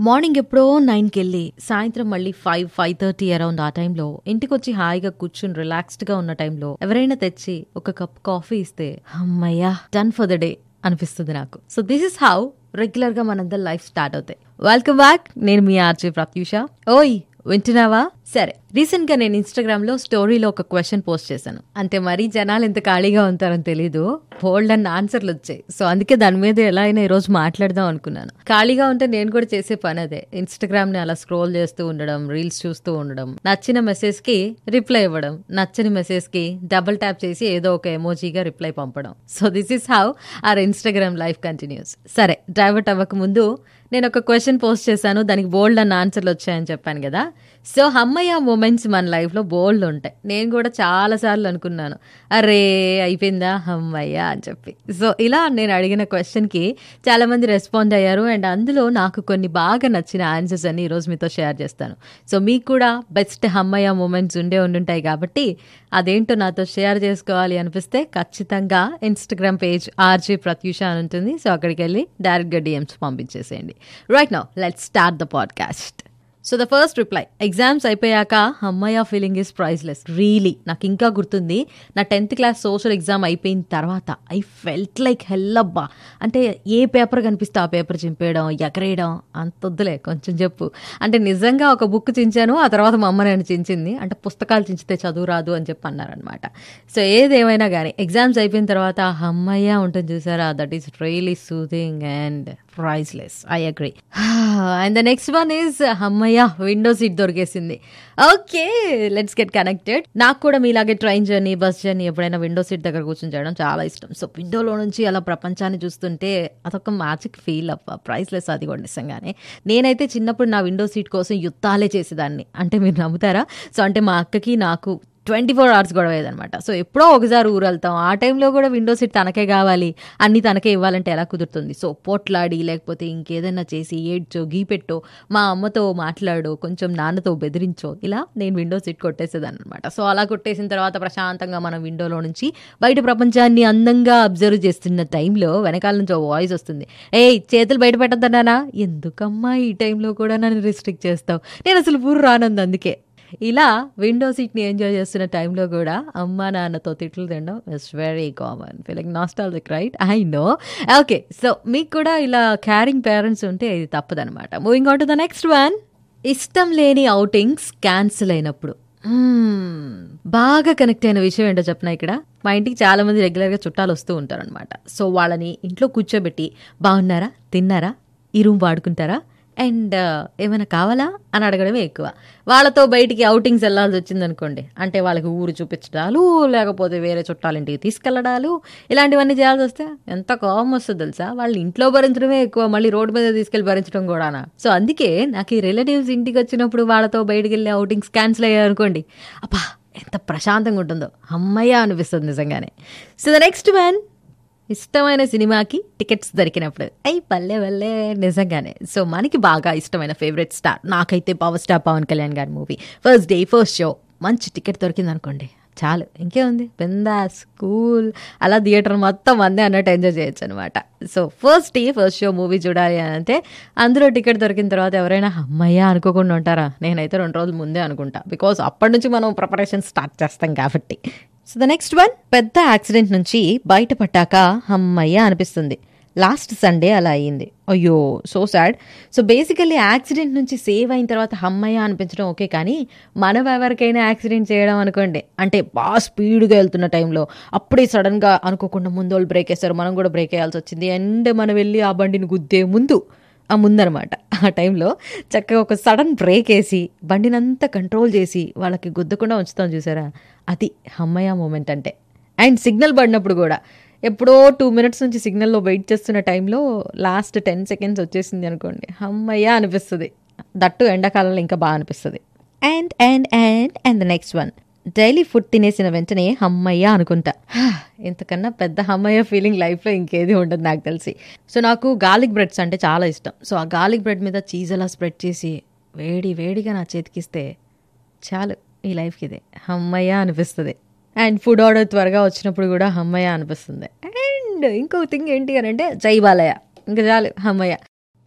Morning ఎప్పుడో నైన్కి వెళ్ళి సాయంత్రం మళ్ళీ ఫైవ్ ఫైవ్ థర్టీ అరౌండ్ ఆ టైంలో ఇంటికి వచ్చి హాయిగా కూర్చుని రిలాక్స్డ్గా ఉన్న టైంలో ఎవరైనా తెచ్చి ఒక కప్ కాఫీ ఇస్తే అమ్మయ్యా డన్ ఫర్ ద డే అనిపిస్తుంది నాకు. సో దిస్ ఇస్ హౌ రెగ్యులర్గా మనందరి లైఫ్ స్టార్ట్ అవుతాయి. Welcome back. నేను మీ ఆర్జే ప్రత్యూష. ఓయ్ వింటున్నావా? సరే రీసెంట్గా నేను ఇన్స్టాగ్రామ్లో స్టోరీలో ఒక క్వశ్చన్ పోస్ట్ చేశాను. అంటే మరీ జనాలు ఎంత ఖాళీగా ఉంటారని తెలీదు. హోల్డ్ అన్న ఆన్సర్లు వచ్చాయి. సో అందుకే దాని మీద ఎలా అయినా ఈ రోజు మాట్లాడదాం అనుకున్నాను. ఖాళీగా ఉంటే నేను కూడా చేసే పని అదే. ఇన్స్టాగ్రామ్ని అలా స్క్రోల్ చేస్తూ ఉండడం రీల్స్ చూస్తూ ఉండడం నచ్చిన మెసేజ్కి రిప్లై ఇవ్వడం నచ్చని మెసేజ్కి డబుల్ ట్యాప్ చేసి ఏదో ఒక ఎమోజీగా రిప్లై పంపడం. So this is how our Instagram life continues. సరే డైవర్ట్ అవ్వక ముందు నేను ఒక క్వశ్చన్ పోస్ట్ చేశాను దానికి బోల్డ్ అన్న ఆన్సర్లు వచ్చాయని చెప్పాను కదా. సో అమ్మయ్య మూమెంట్స్ మన లైఫ్లో బోల్డ్ ఉంటాయి. నేను కూడా చాలా సార్లు అనుకున్నాను. అరే అయిపోయిందా? అమ్మయ్య అని చెప్పి. సో ఇలా నేను అడిగిన క్వశ్చన్కి చాలామంది రెస్పాండ్ అయ్యారు. అండ్ అందులో నాకు కొన్ని బాగా నచ్చిన ఆన్సర్స్ అన్ని ఈరోజు మీతో షేర్ చేస్తాను. సో మీకు కూడా బెస్ట్ అమ్మయ్య మూమెంట్స్ ఉండే ఉండుంటాయి కాబట్టి అదేంటో నాతో షేర్ చేసుకోవాలి అనిపిస్తే ఖచ్చితంగా ఇన్స్టాగ్రామ్ పేజ్ ఆర్జీ ప్రత్యూష అని ఉంటుంది. సో అక్కడికి వెళ్ళి డైరెక్ట్గా DMs పంపించేసేయండి. Right now let start the podcast so the first reply exams అయిపోయాక అమ్మయ్య ఫీలింగ్ ఇస్ ప్రైజ్లెస్ రియలీ నాకు ఇంకా గుర్తుంది. నా టెన్త్ క్లాస్ సోషల్ ఎగ్జామ్ అయిపోయిన తర్వాత ఐ ఫెల్ట్ లైక్ హెల్లబ్బా అంటే ఏ పేపర్ కనిపిస్తే ఆ పేపర్ చింపేయడం ఎగరేయడం అంత వద్దులే కొంచెం చెప్పు. అంటే నిజంగా ఒక బుక్ చించాను ఆ తర్వాత మా అమ్మ నేను చించింది. అంటే పుస్తకాలు చించితే చదువు రాదు అని చెప్పి అన్నారనమాట సో ఏదేమైనా కానీ ఎగ్జామ్స్ అయిపోయిన తర్వాత అమ్మయ్య ఉంటుంది చూసారా? That is really soothing and priceless I agree and the next one is అమ్మయ్య విండో సీట్ దొరికేసింది. ఓకే లెట్స్ గెట్ కనెక్టెడ్ నాకు కూడా మీలాగే ట్రైన్ జర్నీ బస్ జర్నీ ఎప్పుడైనా విండో సీట్ దగ్గర కూర్చొని చేయడం చాలా ఇష్టం. సో విండోలో నుంచి అలా ప్రపంచాన్ని చూస్తుంటే అదొక మ్యాజిక్ ఫీల్ అప్ప ప్రైస్లెస్ అది కూడా నిజంగానే. నేనైతే చిన్నప్పుడు నా విండో సీట్ కోసం యుద్ధాలే చేసేదాన్ని. అంటే మీరు నమ్ముతారా? సో అంటే మా అక్కకి నాకు ట్వంటీ ఫోర్ అవర్స్ గొడవ అయ్యేదనమాట సో ఎప్పుడో ఒకసారి ఊరు వెళ్తాం ఆ టైంలో కూడా విండో సీట్ తనకే కావాలి. అన్ని తనకే ఇవ్వాలంటే ఎలా కుదురుతుంది? సో పోట్లాడి లేకపోతే ఇంకేదైనా చేసి ఏడ్చో గీపెట్టో మా అమ్మతో మాట్లాడో కొంచెం నాన్నతో బెదిరించో ఇలా నేను విండో సీట్ కొట్టేసేదాన్ని అనమాట సో అలా కొట్టేసిన తర్వాత ప్రశాంతంగా మనం విండోలో నుంచి బయట ప్రపంచాన్ని అందంగా అబ్జర్వ్ చేస్తున్న టైంలో వెనకాల నుంచి ఓ వాయిస్ వస్తుంది. ఏయ్ చేతులు బయట పెట్టద్దన్నానా ఎందుకమ్మా ఈ టైంలో కూడా నన్ను రిస్ట్రిక్ట్ చేస్తావు? నేను అసలు ఊరు రానంది అందుకే. ఇలా విండో సీట్ని ఎంజాయ్ చేస్తున్న టైంలో కూడా అమ్మ నాన్నతో తిట్లు తినడం it's very common feeling nostalgic right I know okay so మీకు కూడా ఇలా క్యారింగ్ పేరెంట్స్ ఉంటే ఇది తప్పదనమాట moving on to the next one ఇష్టం లేని అవుటింగ్స్ క్యాన్సిల్ అయినప్పుడు. Hmm, బాగా కనెక్ట్ అయిన విషయం ఏంటో చెప్పిన ఇక్కడ? మా ఇంటికి చాలా మంది రెగ్యులర్గా చుట్టాలు వస్తూ ఉంటారనమాట సో వాళ్ళని ఇంట్లో కూర్చోబెట్టి బాగున్నారా? తిన్నారా? ఈ రూమ్ వాడుకుంటారా? అండ్ ఏమైనా కావాలా? అని అడగడమే ఎక్కువ. వాళ్ళతో బయటికి అవుటింగ్స్ వెళ్ళాల్సి వచ్చింది అనుకోండి అంటే వాళ్ళకి ఊరు చూపించడాలు లేకపోతే వేరే చుట్టాలింటికి తీసుకెళ్ళడాలు ఇలాంటివన్నీ చేయాల్సి వస్తే ఎంత కోపం వస్తుంది తెలుసా? వాళ్ళు ఇంట్లో భరించడమే ఎక్కువ మళ్ళీ రోడ్డు మీద తీసుకెళ్ళి భరించడం కూడానా? సో అందుకే నాకు ఈ రిలేటివ్స్ ఇంటికి వచ్చినప్పుడు వాళ్ళతో బయటికి వెళ్ళి అవుటింగ్స్ క్యాన్సిల్ అయ్యాయి అనుకోండి. అబ్బా ఎంత ప్రశాంతంగా ఉంటుందో. అమ్మయ్య అనిపిస్తుంది నిజంగానే. సో ద నెక్స్ట్ మ్యాన్ ఇష్టమైన సినిమాకి టికెట్స్ దొరికినప్పుడు. అయ్యి పల్లె వల్లే నిజంగానే. సో మనకి బాగా ఇష్టమైన ఫేవరెట్ స్టార్ నాకైతే పవర్ స్టార్ పవన్ కళ్యాణ్ గారి movie. First day first show. మంచి టికెట్ దొరికింది అనుకోండి. చాలు. ఇంకేముంది బిందా స్కూల్ అలా థియేటర్ మొత్తం అందే అన్నట్టు ఎంజాయ్ చేయొచ్చు అనమాట so first day first show movie చూడాలి అని అంటే అందులో టికెట్ దొరికిన తర్వాత ఎవరైనా అమ్మయ్య అనుకోకుండా ఉంటారా? నేనైతే రెండు రోజులు ముందే అనుకుంటా. బికాస్ అప్పటి నుంచి మనం ప్రిపరేషన్ స్టార్ట్ చేస్తాం కాబట్టి. సో ద నెక్స్ట్ వన్ పెద్ద యాక్సిడెంట్ నుంచి బయటపడ్డాక అమ్మయ్య అనిపిస్తుంది. లాస్ట్ సండే అలా అయ్యింది. అయ్యో so sad. So basically accident నుంచి సేవ్ అయిన తర్వాత అమ్మయ్య అనిపించడం ఓకే కానీ మనం ఎవరికైనా యాక్సిడెంట్ చేయడం అనుకోండి. అంటే బాగా స్పీడ్గా వెళ్తున్న టైంలో అప్పుడే సడన్గా అనుకోకుండా ముందు వాళ్ళు బ్రేక్ వేస్తారు. మనం కూడా బ్రేక్ వేయాల్సి వచ్చింది. అండ్ మనం వెళ్ళి ఆ బండిని గుద్దే ముందు ఆ ముందనమాట. ఆ టైంలో చక్కగా ఒక సడన్ బ్రేక్ వేసి బండినంతా కంట్రోల్ చేసి వాళ్ళకి గుద్దకుండా ఉంచుతాం చూసారా? అది హమ్మయ్య మూమెంట్ అంటే. అండ్ సిగ్నల్ పడినప్పుడు కూడా. ఎప్పుడో టూ మినిట్స్ నుంచి సిగ్నల్లో వెయిట్ చేస్తున్న టైంలో లాస్ట్ టెన్ సెకండ్స్ వచ్చేసింది అనుకోండి. హమ్మయ్య అనిపిస్తుంది. దట్టు ఎండాకాలంలో ఇంకా బాగా అనిపిస్తుంది. And and and and the next one. Daily food తినేసిన వెంటనే హమ్మయ్య అనుకుంటా. ఇంతకన్నా పెద్ద హమ్మయ్య ఫీలింగ్ లైఫ్లో ఇంకేది ఉండదు నాకు తెలిసి. సో నాకు గార్లిక్ బ్రెడ్స్ అంటే చాలా ఇష్టం. సో ఆ గార్లిక్ బ్రెడ్ మీద చీజ్ అలా స్ప్రెడ్ చేసి వేడి వేడిగా నా చేతికిస్తే చాలు ఈ లైఫ్కి ఇదే హమ్మయ్య అనిపిస్తుంది. అండ్ ఫుడ్ ఆర్డర్ త్వరగా వచ్చినప్పుడు కూడా హమ్మయ్య అనిపిస్తుంది. అండ్ ఇంకో థింగ్ ఏంటి అని అంటే జై బాలయ్య. ఇంకా చాలు హమ్మయ్య.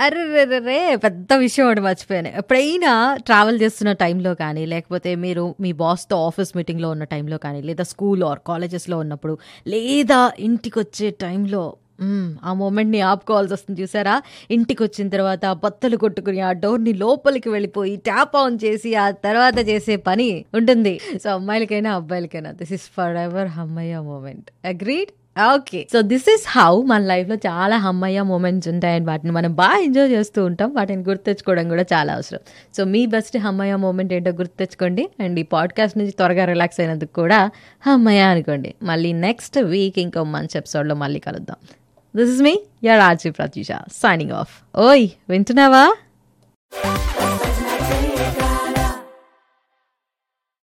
అర్రెర్రెర్రే పెద్ద విషయం ఒకటి మర్చిపోయాను. ఎప్పుడైనా ట్రావెల్ చేస్తున్న టైంలో కానీ లేకపోతే మీరు మీ బాస్తో ఆఫీస్ మీటింగ్లో ఉన్న టైంలో కానీ లేదా స్కూల్ ఆర్ కాలేజెస్లో ఉన్నప్పుడు లేదా ఇంటికి వచ్చే టైంలో ఆ మూమెంట్ని ఆపుకోవాల్సి వస్తుంది చూసారా? ఇంటికి వచ్చిన తర్వాత బత్తలు కొట్టుకుని ఆ డోర్ని లోపలికి వెళ్ళిపోయి ట్యాప్ ఆన్ చేసి ఆ తర్వాత చేసే పని ఉంటుంది. సో అమ్మాయిలకైనా అబ్బాయిలకైనా దిస్ ఇస్ ఫర్ ఎవర్ హమ్మయ్య moment agreed okay. So this is how మన లైఫ్లో చాలా హమ్మయ్య మూమెంట్స్ ఉంటాయి అండ్ వాటిని మనం బాగా ఎంజాయ్ చేస్తూ ఉంటాం. వాటిని గుర్తెచ్చుకోవడం కూడా చాలా అవసరం. సో మీ బెస్ట్ హమ్మయ్య మూమెంట్ ఏంటో గుర్తెచ్చుకోండి అండ్ ఈ పాడ్కాస్ట్ నుంచి త్వరగా రిలాక్స్ అయినందుకు కూడా హమ్మయ్య అనుకోండి. మళ్ళీ నెక్స్ట్ వీక్ ఇంకో మంచి ఎపిసోడ్లో మళ్ళీ కలుద్దాం. This is me your RJ Pratyusha signing off ఓయ్ వింటున్నావా?